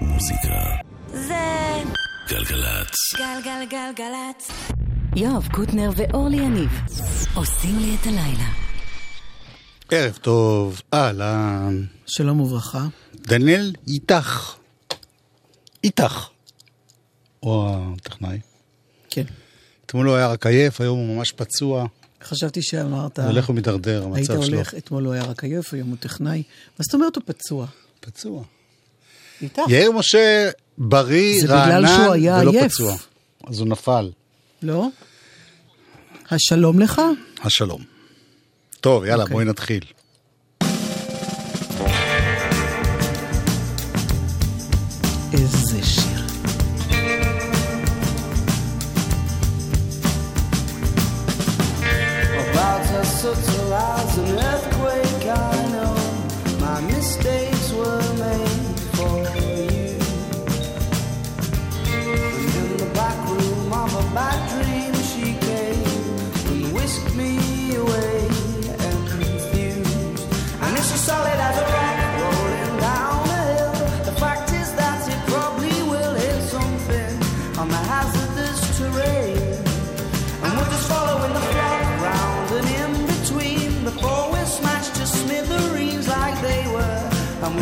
מוזיקה. זה גלגלצ. גלגלגלגלצ. יואב קוטנר ואורלי יניב עושים לי את הלילה. ערב טוב, אהלן. שלום וברכה. דניאל איתך. איתך. או הטכנאי. כן. אתמול הוא היה רק עייף, היום הוא ממש פצוע. חשבתי שאמרת... הולך ומידרדר, היית המצב שלו. הולך, אתמול הוא היה רק עייף, היום הוא טכנאי. מה זאת אומרת הוא פצוע? פצוע. איתך. יאיר משה בריא, זה בגלל רענן שהוא היה ולא עייף. פצוע. אז הוא נפל. לא? השלום לך? השלום. טוב, יאללה, אוקיי. בואי נתחיל.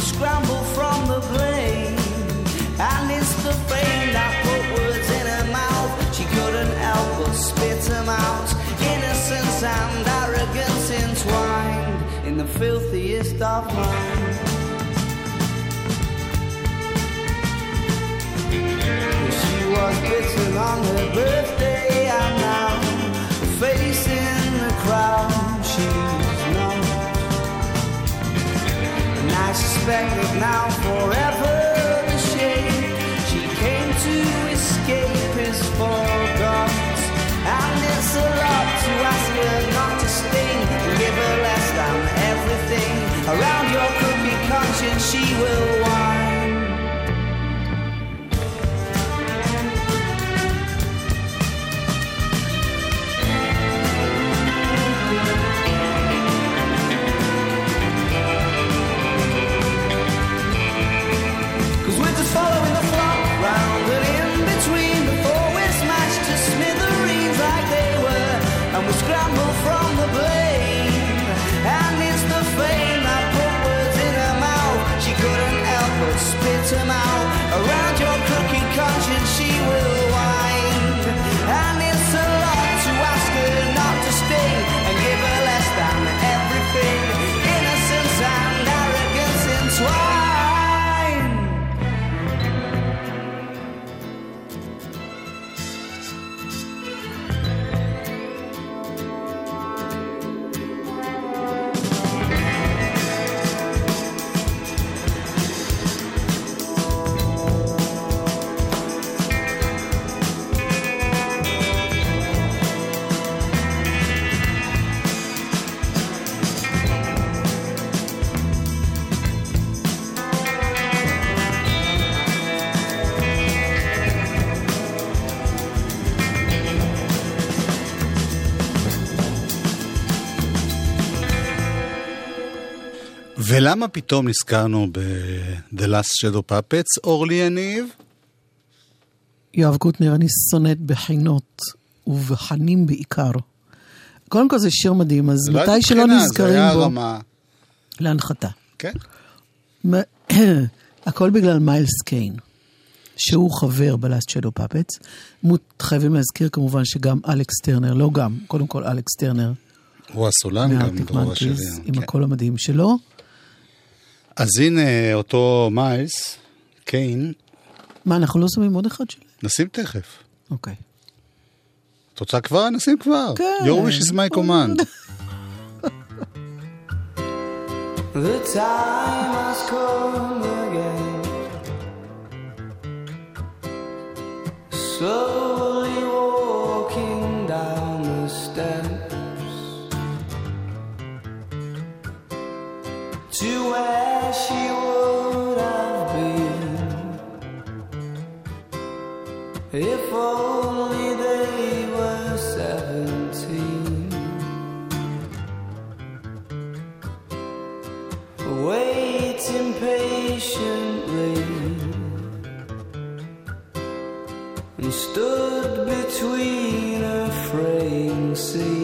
Scramble from the plane. And it's the fame that put words in her mouth. She couldn't help but spit them out. Innocence and arrogance entwined in the filthiest of minds. She was bitten on her birthday and I now forever the shame she came to escape is forgot. And it's a lot to ask her not to sting give her less than everything. Around your cookie conscience she will ולמה פתאום נזכרנו ב-The Last Shadow Puppets, אורלי יניב? יואב קוטנר, אני שונאת בחינות ובחנים בעיקר. קודם כל זה שיר מדהים, אז לא מתי שלא בחינה, נזכרים בו, רמה... להנחתה. כן. הכל בגלל מיילס קיין, שהוא חבר ב Last Shadow Puppets. חייבים להזכיר כמובן שגם אלכס טרנר, לא גם, קודם כל אלכס טרנר, הוא הסולן גם מנקיז, השירים. עם כן. הקול המדהים שלו. אז הנה אותו מיילס, קיין, מה, אנחנו לא שמים עוד אחד שלהם? נשים תכף. אוקיי. את רוצה כבר? נשים כבר. כן. Your wish is my command. The time has come again. Slowly walking down the steps to where she would have been if only they were seventeen. Waiting patiently and stood between a fraying sea.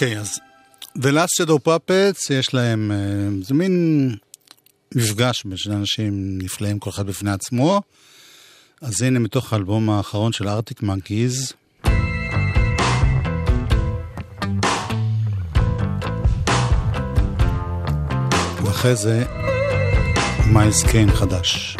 אוקיי, אז The Last Shadow Puppets, יש להם, אה, זה מין מפגש בין שני אנשים נפלאים, כל אחד בפני עצמו. אז הנה מתוך האלבום האחרון של ארטיק מנקיז. ואחרי זה מיילס קיין חדש.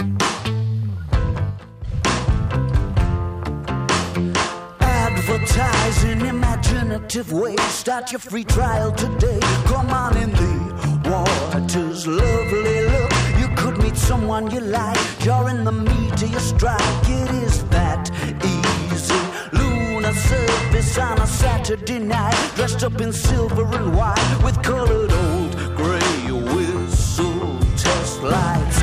Imaginative ways. Start your free trial today. Come on in the waters, lovely look. You could meet someone you like. You're in the meat of your strike. It is that easy. Lunar surface on a Saturday night. Dressed up in silver and white with colored old gray whistle test lights.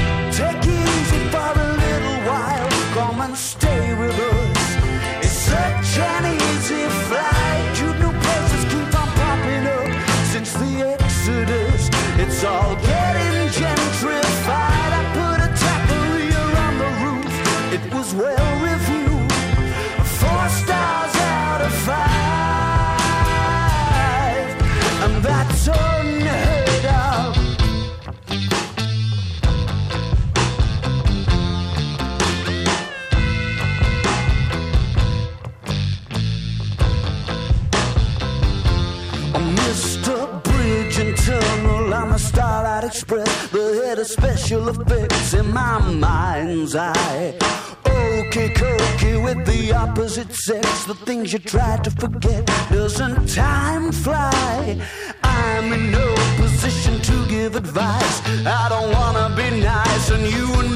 Special effects in my mind's eye. Okay, cookie with the opposite sex, the things you try to forget. Doesn't time fly? I'm in no position to give advice. I don't wanna be nice, and you know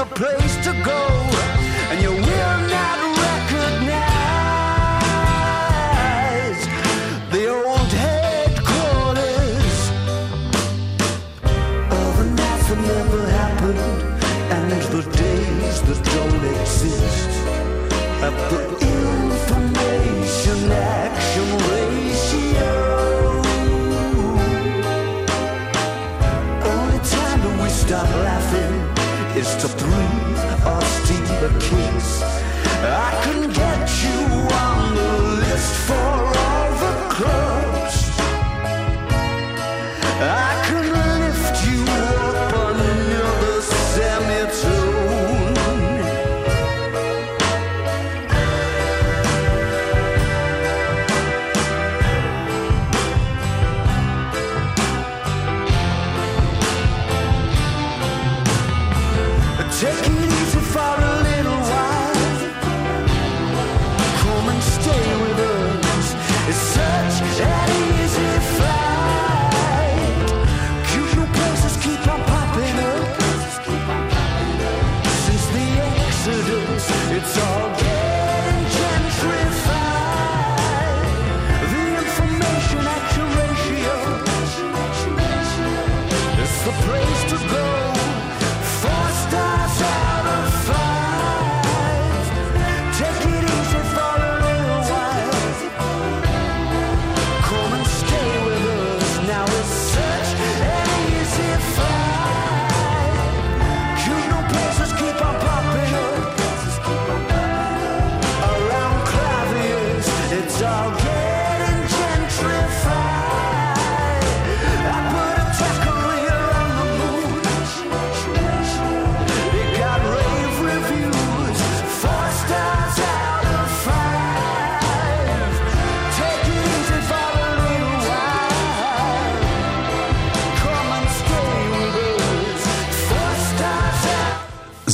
the place to go,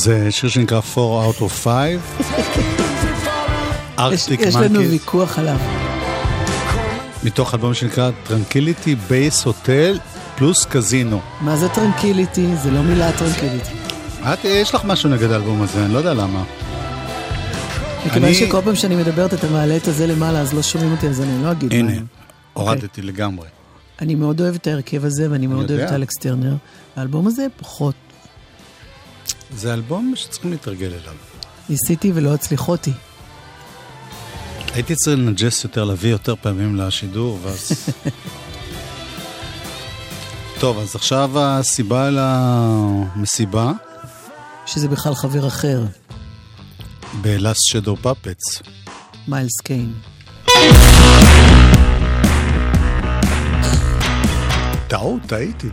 זה שיר שנקרא 4 out of 5. יש, Arctic יש לנו Monkeys, ויכוח עליו. מתוך אלבום שנקרא Tranquility Base Hotel plus Casino. מה זה tranquility? זה לא מילה tranquility. את, יש לך משהו נגד האלבום הזה, אני לא יודע למה. מכיוון שכל פעם שאני מדברת אתה מעלה את הזה למעלה אז לא שומעים אותי אז אני לא אגיד הנה. הורדתי לגמרי. אני מאוד אוהב את ההרכב הזה ואני מאוד. אוהב את אלכס טרנר. האלבום הזה פחות. זה אלבום שצריכים להתרגל אליו. ניסיתי ולא הצליחותי. הייתי צריך לנג'ס יותר, להביא יותר פעמים לשידור, ואז... טוב, אז עכשיו הסיבה למסיבה שזה בכלל חבר אחר, בלאסט שדו פאפץ. מיילס קיין. טעות, טעיתי.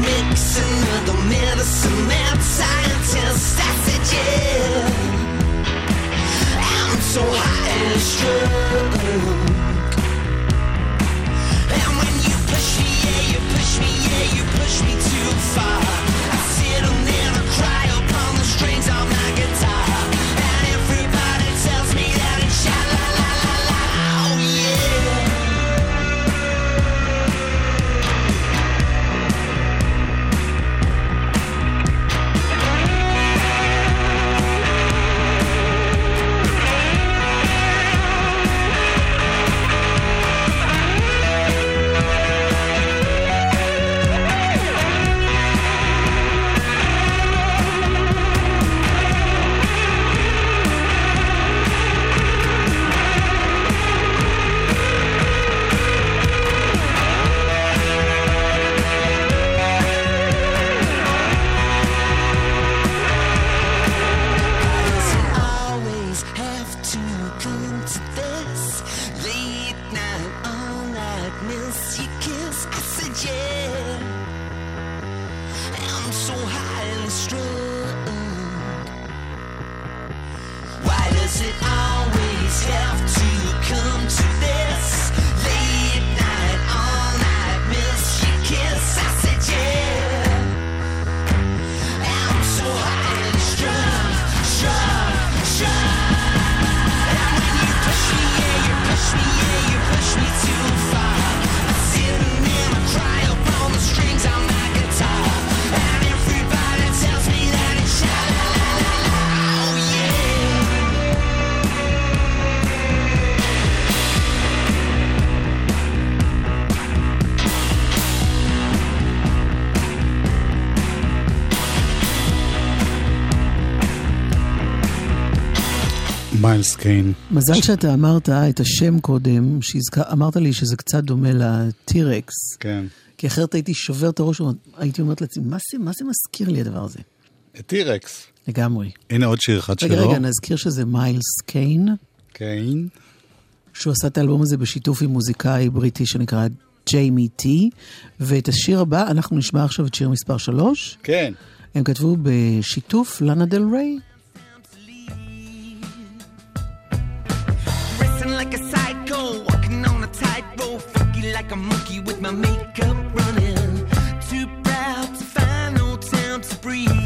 Mixing another medicine, scientist. Yeah. I'm so highly strung. And when you push me, yeah, you push me, yeah, you push me too far. I sit and then קיין. מזל שאתה אמרת את השם קודם, שאמרת לי שזה קצת דומה לטירקס, כן. כי אחרת הייתי שובר את הראש, הייתי אומרת לעצמי, מה זה, מה זה מזכיר לי הדבר הזה? טירקס. לגמרי. הנה עוד שיר אחד שלו. רגע, רגע, נזכיר שזה מיילס קיין, קיין. שהוא עשה את האלבום הזה בשיתוף עם מוזיקאי בריטי שנקרא ג'יימי טי, ואת השיר הבא, אנחנו נשמע עכשיו את שיר מספר 3. כן. הם כתבו בשיתוף לאנה דל ריי. like a monkey with my makeup running. Too proud to find no time to breathe.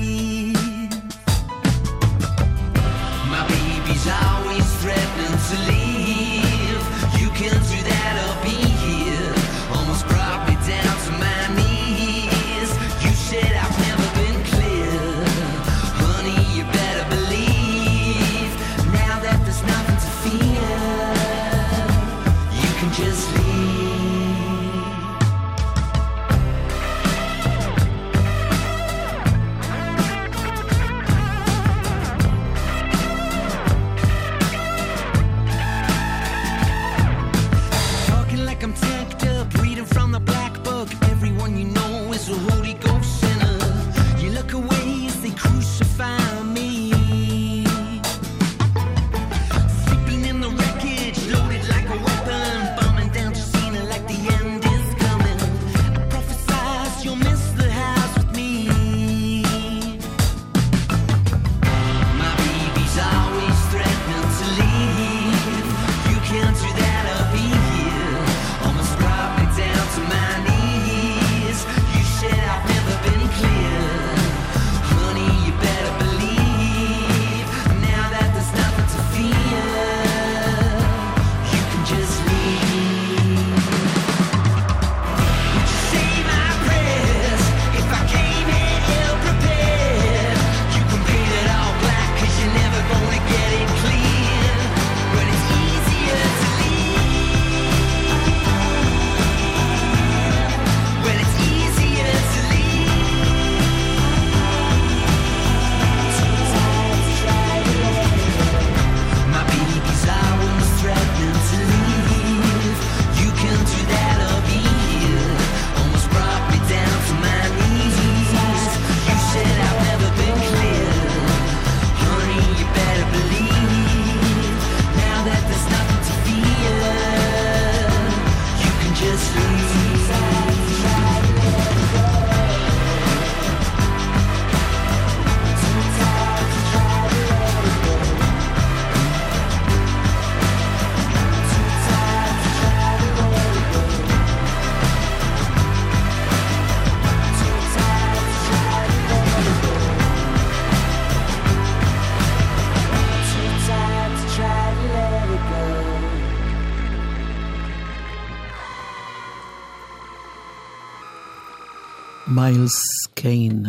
מיילס קיין.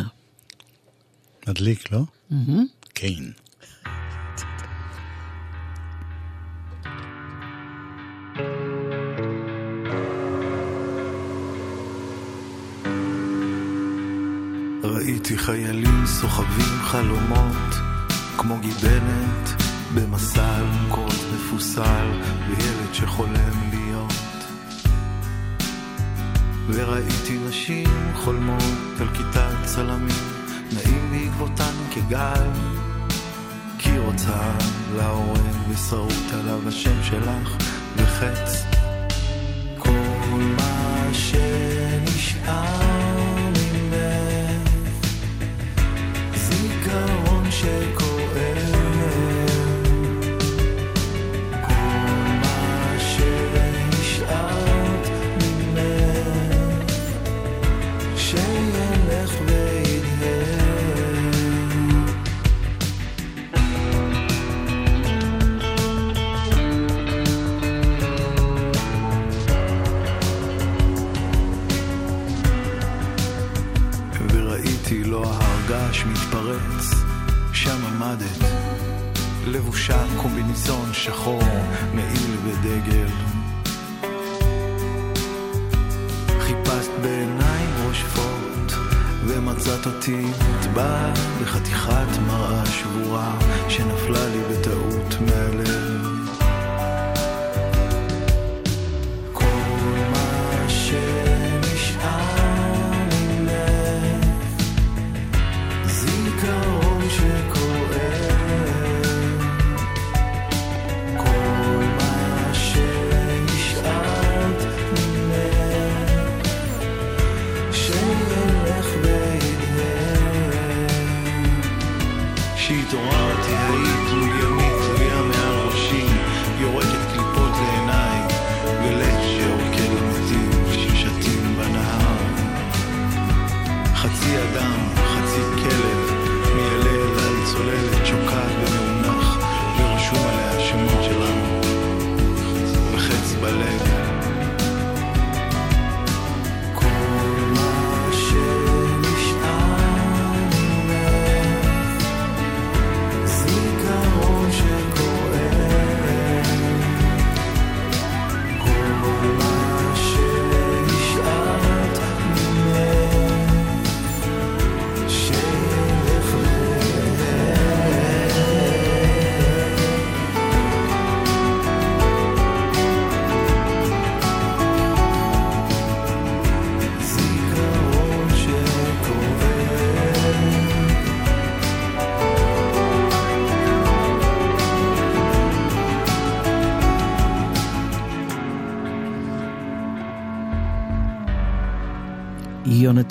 מדליק, לא? קיין. Mm-hmm. ראיתי חיילים סוחבים חלומות כמו גיבנת במסל קוד מפוסל וילד שחולם לי וראיתי נשים חולמות על כיתה צלמים, נעים בעקבותן כגל. כי רוצה להורג ושרוט עליו השם שלך וחץ ראיתי לו לא הרגש מתפרץ, שם עמדת, לבושה קומביניזון שחור, מעיל ודגל. חיפשת בעיניים רושפות, ומצאת אותי נטבע בחתיכת מראה שבורה, שנפלה לי בטעות מעליה.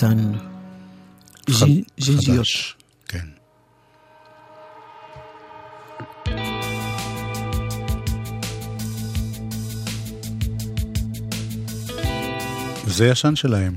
קטן. ז'יזיות. כן. זה ישן שלהם.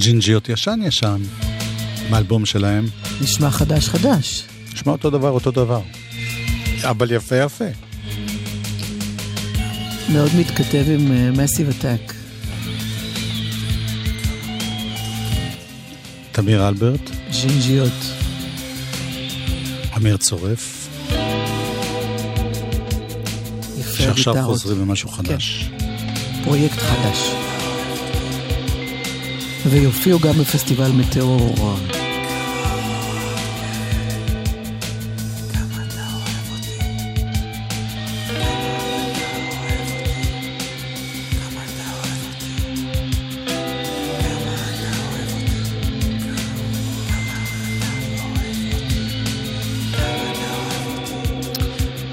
ג'ינג'יות ישן ישן, מהאלבום שלהם. נשמע חדש חדש. נשמע אותו דבר, אותו דבר. אבל יפה יפה. מאוד מתכתב עם אה, מסי וטאק. תמיר אלברט. ג'ינג'יות. אמיר צורף. יפה, שעכשיו חוזרים למשהו חדש. כן. פרויקט חדש. ויופיעו גם בפסטיבל מטאור.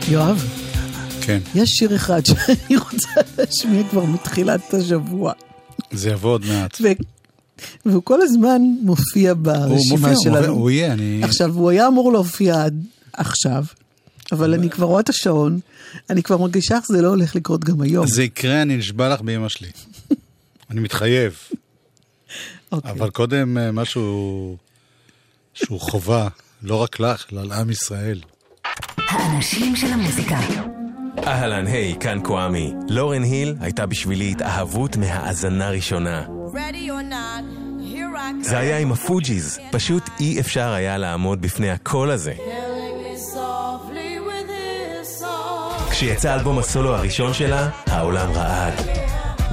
יואב? כן. יש שיר אחד שאני רוצה להשמיע כבר מתחילת השבוע. זה יבוא עוד מעט. והוא כל הזמן מופיע ברשימה מופיע, הוא שלנו. מופיע, הוא יהיה, אני... עכשיו, הוא היה אמור להופיע עד עכשיו, אבל אני כבר רואה את השעון, אני כבר מרגישה איך זה לא הולך לקרות גם היום. זה יקרה, אני נשבע לך באמא שלי. אני מתחייב. אוקיי. אבל קודם אה, משהו שהוא חובה, לא רק לך, אלא על עם ישראל. האנשים של המוזיקה. אהלן, היי, כאן קוואמי. לורן היל הייתה בשבילי התאהבות מהאזנה ראשונה. Ready or not. זה היה עם הפוג'יז, פשוט אי אפשר היה לעמוד בפני הקול הזה. כשיצא אלבום הסולו הראשון שלה, העולם רעד.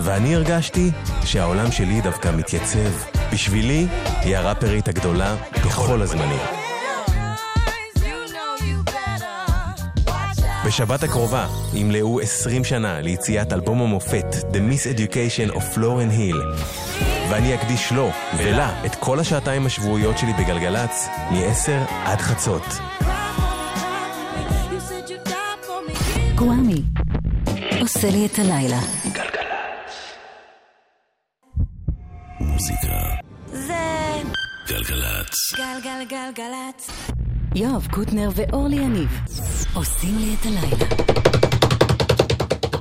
ואני הרגשתי שהעולם שלי דווקא מתייצב. בשבילי, היא הראפרית הגדולה בכל הזמנים. בשבת הקרובה ימלאו 20 שנה ליציאת אלבום המופת The Miseducation of Lauren Hill ואני אקדיש לו ולה את כל השעתיים השבועיות שלי בגלגלצ מ-10 עד חצות. קוואמי. עושה לי את הלילה. מוזיקה. זה גלגלצ. גלגלגלגלצ. יואב קוטנר ואורלי יניב עושים לי את הלילה.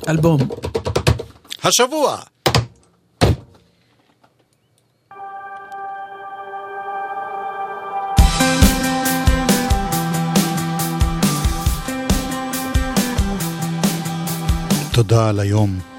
אלבום. השבוע! תודה על היום.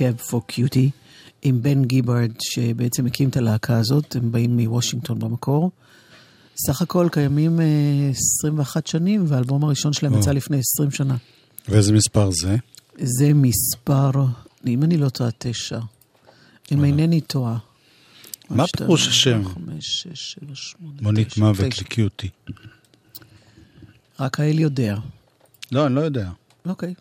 Cab for Cutie, עם בן גיברד, שבעצם הקים את הלהקה הזאת, הם באים מוושינגטון במקור. סך הכל קיימים אה, 21 שנים, והאלבום הראשון שלהם. יצא לפני 20 שנה. ואיזה מספר זה? זה מספר, אם אני לא טועה, תשע. אם אינני טועה. מה פירוש השם? מונית מוות. לקיוטי. רק האל יודע. לא, אני לא יודע. אוקיי.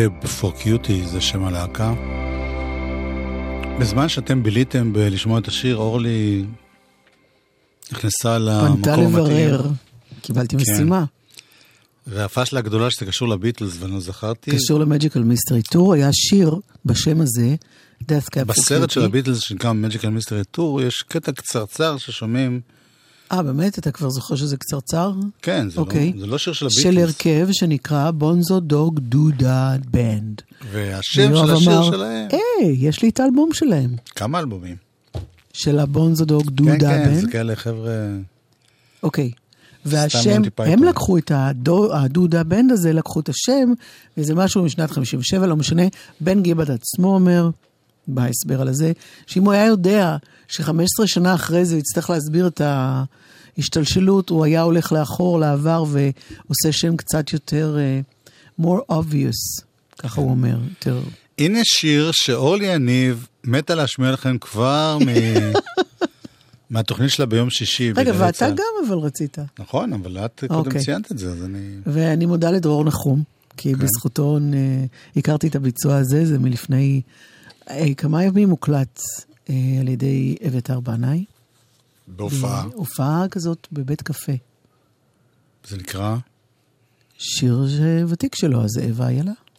Cab for Cutie זה שם הלהקה. בזמן שאתם ביליתם בלשמוע את השיר, אורלי נכנסה למקום פנתה המתאים. לברר. קיבלתי כן. משימה. והפשלה הגדולה שזה קשור לביטלס ואני לא זכרתי. קשור למג'יקל מיסטרי טור, היה שיר בשם הזה, Death Cab for בסרט של Cutie. הביטלס שנקרא Magical Mystery Tour יש קטע קצרצר ששומעים, אה, באמת? אתה כבר זוכר שזה קצרצר? כן, זה, אוקיי. לא, זה לא שיר של של הביטלס. הרכב שנקרא Bonzo Dog Doo-Dah Band. והשם של השיר אמר, שלהם, היי, יש לי את האלבום שלהם. כמה אלבומים. של ה Bonzo Dog כן, דודה כן, זה Band. כאלה חבר'ה... אוקיי. והשם, מונטי פייתון. הם לקחו את ה Doo- ה Doo-Dah Band הזה, לקחו את השם, וזה משהו משנת 57, לא משנה. בן גיבד עצמו אומר, בהסבר על זה, שאם הוא היה יודע ש-15 שנה אחרי זה הוא יצטרך להסביר את השתלשלות, הוא היה הולך לאחור, לעבר, ועושה שם קצת יותר uh, more obvious, ככה הוא אומר, יותר... הנה שיר שאורלי יניב מתה להשמיע לכם כבר מ... מהתוכנית שלה ביום שישי. רגע, ואתה צה"ל. גם אבל רצית. נכון, אבל את קודם אוקיי. ציינת את זה, אז אני... ואני מודה לדרור נחום, כי כן. בזכותו אה, הכרתי את הביצוע הזה, זה מלפני אה, כמה ימים מוקלט אה, על ידי אביתר בנאי. בהופעה. הופעה כזאת בבית קפה. זה נקרא? שיר ותיק שלו, הזאב האיילה. חושב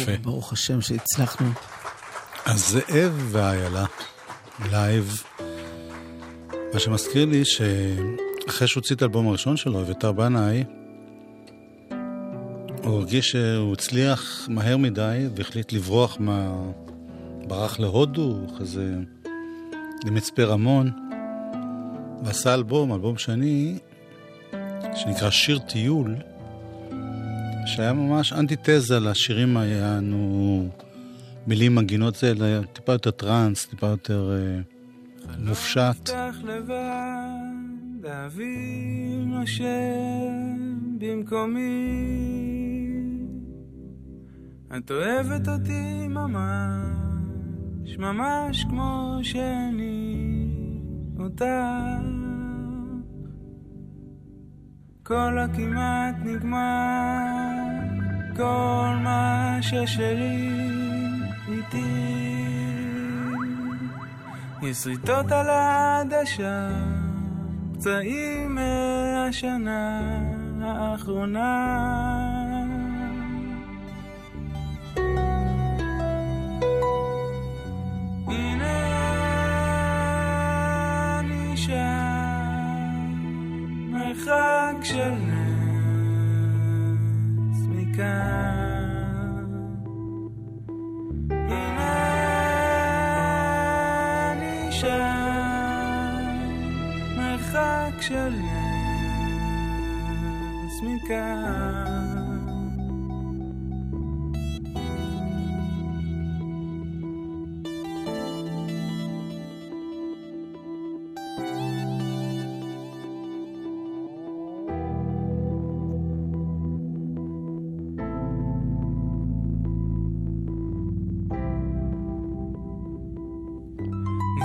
יפה. ברוך השם שהצלחנו. הזאב והאיילה, live. מה שמזכיר לי שאחרי שהוא הוציא את האלבום הראשון שלו, אביתר בנאי, הוא הרגיש שהוא הצליח מהר מדי והחליט לברוח מה... ברח להודו, כזה למצפה רמון, ועשה אלבום, אלבום שני, שנקרא שיר טיול, שהיה ממש אנטיתזה לשירים היענו מילים מנגינות זה, אלא טיפה יותר טראנס, טיפה יותר אה, מופשט. האוויר נושם במקומי. את אוהבת אותי ממש, ממש כמו שאני אותך. כל הכמעט נגמר, כל מה ששלי איתי. יש שריטות על העדשה, פצעים מהשנה האחרונה. מרחק של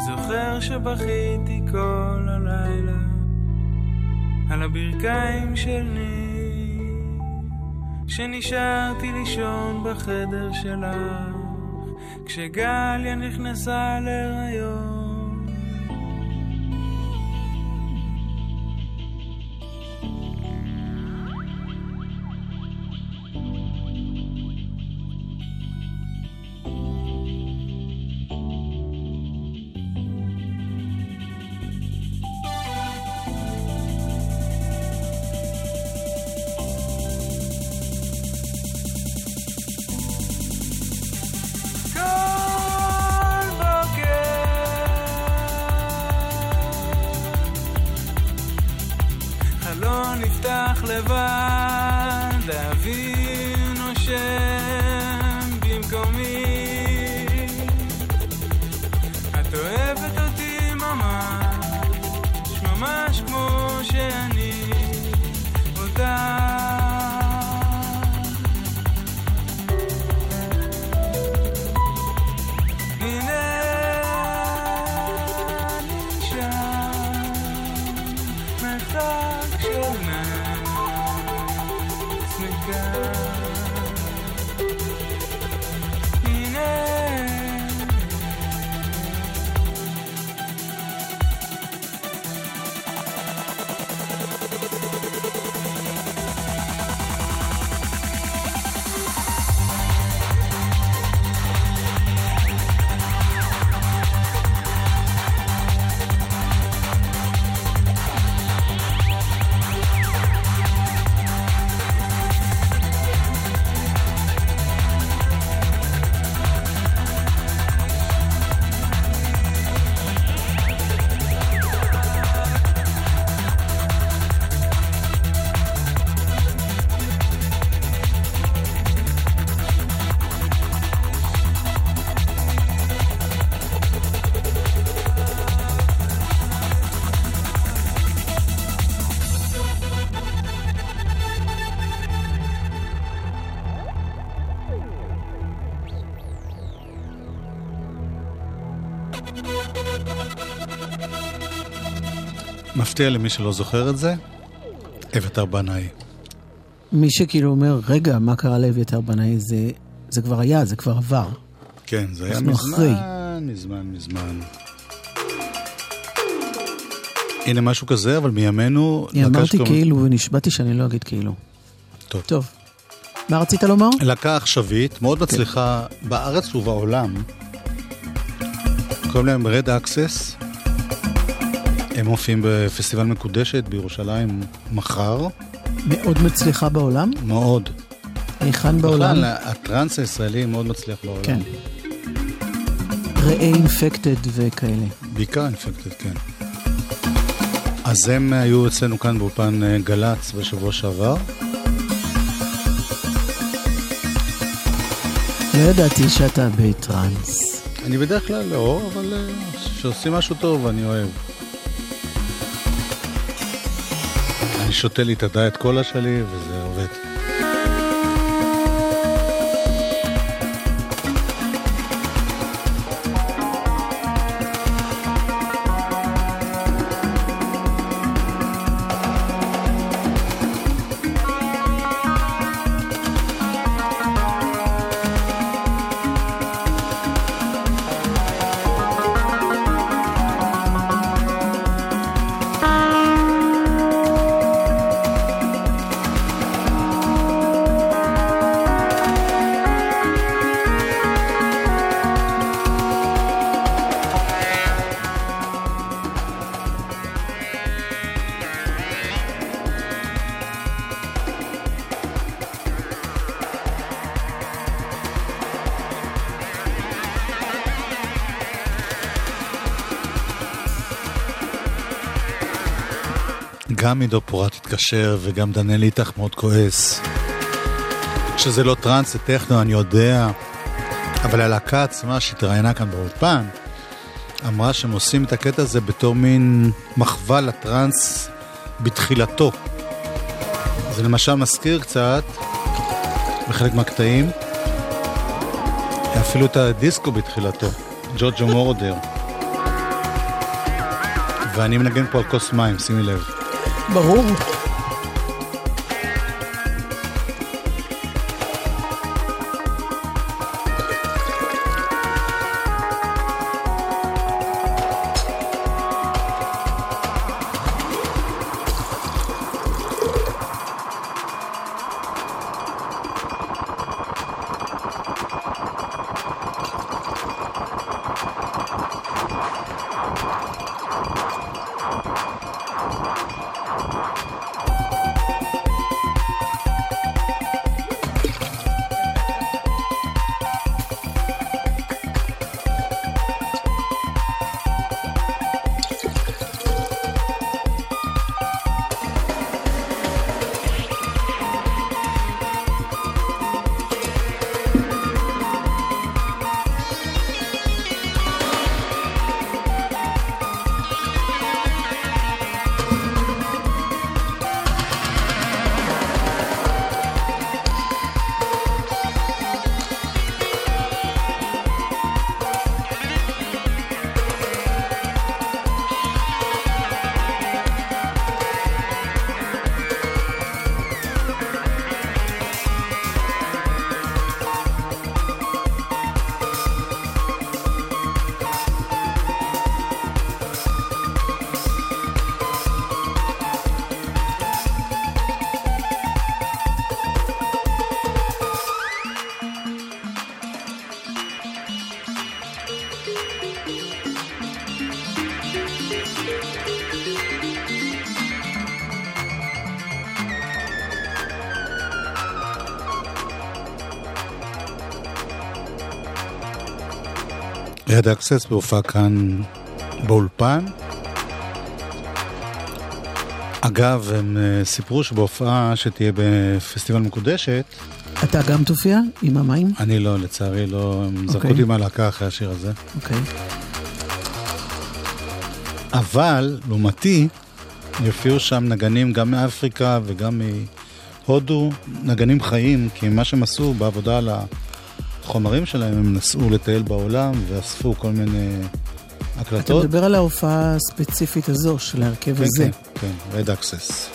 זוכר שבכיתי כל הלילה על הברכיים של ניר שנשארתי לישון בחדר שלך כשגליה נכנסה להיריון vie. מפתיע למי שלא זוכר את זה, אביתר בנאי. מי שכאילו אומר, רגע, מה קרה לאביתר בנאי? זה, זה כבר היה, זה כבר עבר. כן, זה היה מזמן, אחרי. מזמן, מזמן. הנה משהו כזה, אבל מימינו... אמרתי שקוראים- כאילו ונשבעתי שאני לא אגיד כאילו. טוב. טוב. מה רצית לומר? להקה עכשווית, מאוד מצליחה בארץ ובעולם. קוראים להם Red Access. הם מופיעים בפסטיבל מקודשת בירושלים מחר. מאוד מצליחה בעולם? מאוד. היכן בעולם? בכלל, הטראנס הישראלי מאוד מצליח בעולם. כן. ראה אינפקטד וכאלה. בעיקר אינפקטד, כן. אז הם היו אצלנו כאן באולפן אה, גל"צ בשבוע שעבר. לא ידעתי שאתה בטראנס. אני בדרך כלל לא, אבל אה, כשעושים משהו טוב אני אוהב. שותה לי את הדיאט קולה שלי וזה עובד. גם עידו פורט התקשר וגם דניאל איתך מאוד כועס. שזה לא טראנס, זה טכנו, אני יודע. אבל הלהקה עצמה שהתראיינה כאן באולפן, אמרה שהם עושים את הקטע הזה בתור מין מחווה לטראנס בתחילתו. זה למשל מזכיר קצת, בחלק מהקטעים, אפילו את הדיסקו בתחילתו, ג'וג'ו מורדר. ואני מנגן פה על כוס מים, שימי לב. ברור. רד אקסס בהופעה כאן באולפן. אגב, הם אה, סיפרו שבהופעה שתהיה בפסטיבל מקודשת, אתה גם תופיע עם המים? אני לא, לצערי לא, הם זרקו אוקיי. אותי מהלהקה אחרי השיר הזה. אוקיי. אבל, לעומתי, יופיעו שם נגנים גם מאפריקה וגם מהודו, נגנים חיים, כי מה שהם עשו בעבודה על החומרים שלהם, הם נסעו לטייל בעולם ואספו כל מיני אתה הקלטות. מדבר על ההופעה הספציפית הזו של ההרכב כן, הזה. כן, כן, רד אקסס.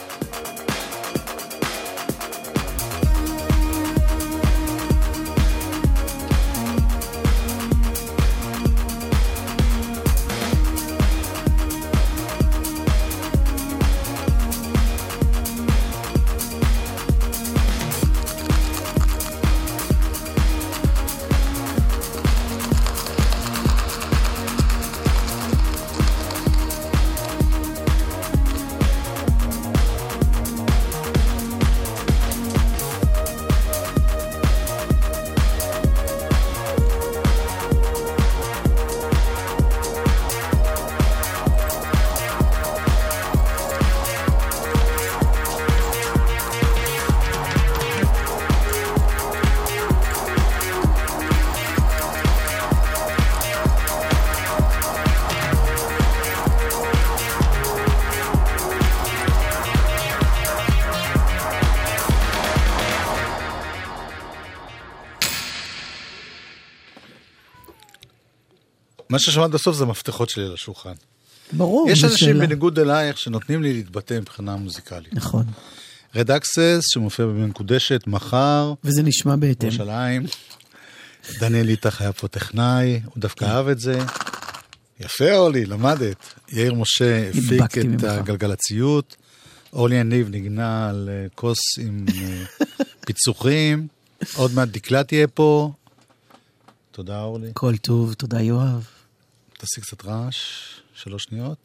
מה ששמעת בסוף זה המפתחות שלי לשולחן. ברור, יש אנשים שאלה. בניגוד אלייך שנותנים לי להתבטא מבחינה מוזיקלית. נכון. רד אקסס, שמופיע במקודשת מחר, וזה נשמע בהתאם. ירושלים. דניאל איתך היה פה טכנאי, הוא דווקא אהב את זה. יפה, אורלי, למדת. יאיר משה הפיק את ממך. הגלגלציות. אורלי יניב ניגנה על אה, כוס עם אה, פיצוחים. עוד מעט דקלה תהיה פה. תודה, אורלי. כל טוב, תודה יואב. תעשי קצת רעש, שלוש שניות.